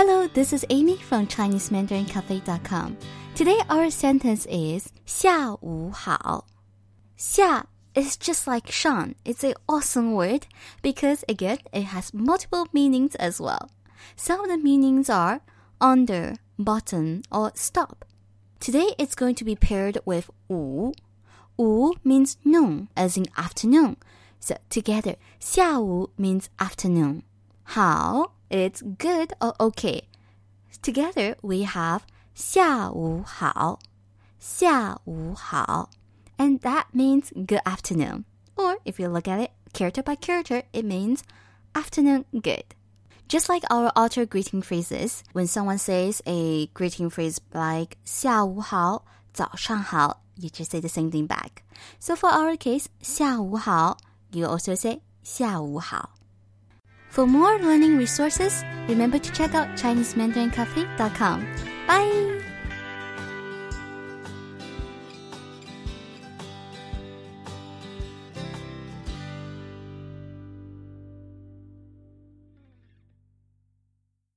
Hello, this is Amy from ChineseMandarinCafe.com. Today our sentence is 下午好.下 is just like Shan. It's an awesome word because again it has multiple meanings as well. Some of the meanings are under, button, or stop. Today it's going to be paired with 午. 午 means noon, as in afternoon. So together, 下午 means afternoon. 好 it's good or okay. Together we have 下午好,下午好, and that means good afternoon. Or if you look at it character by character, it means afternoon good. Just like our outer greeting phrases, when someone says a greeting phrase like 下午好,早上好, you just say the same thing back. So for our case, 下午好, you also say 下午好. For more learning resources, remember to check out ChineseMandarinCafe.com. Bye!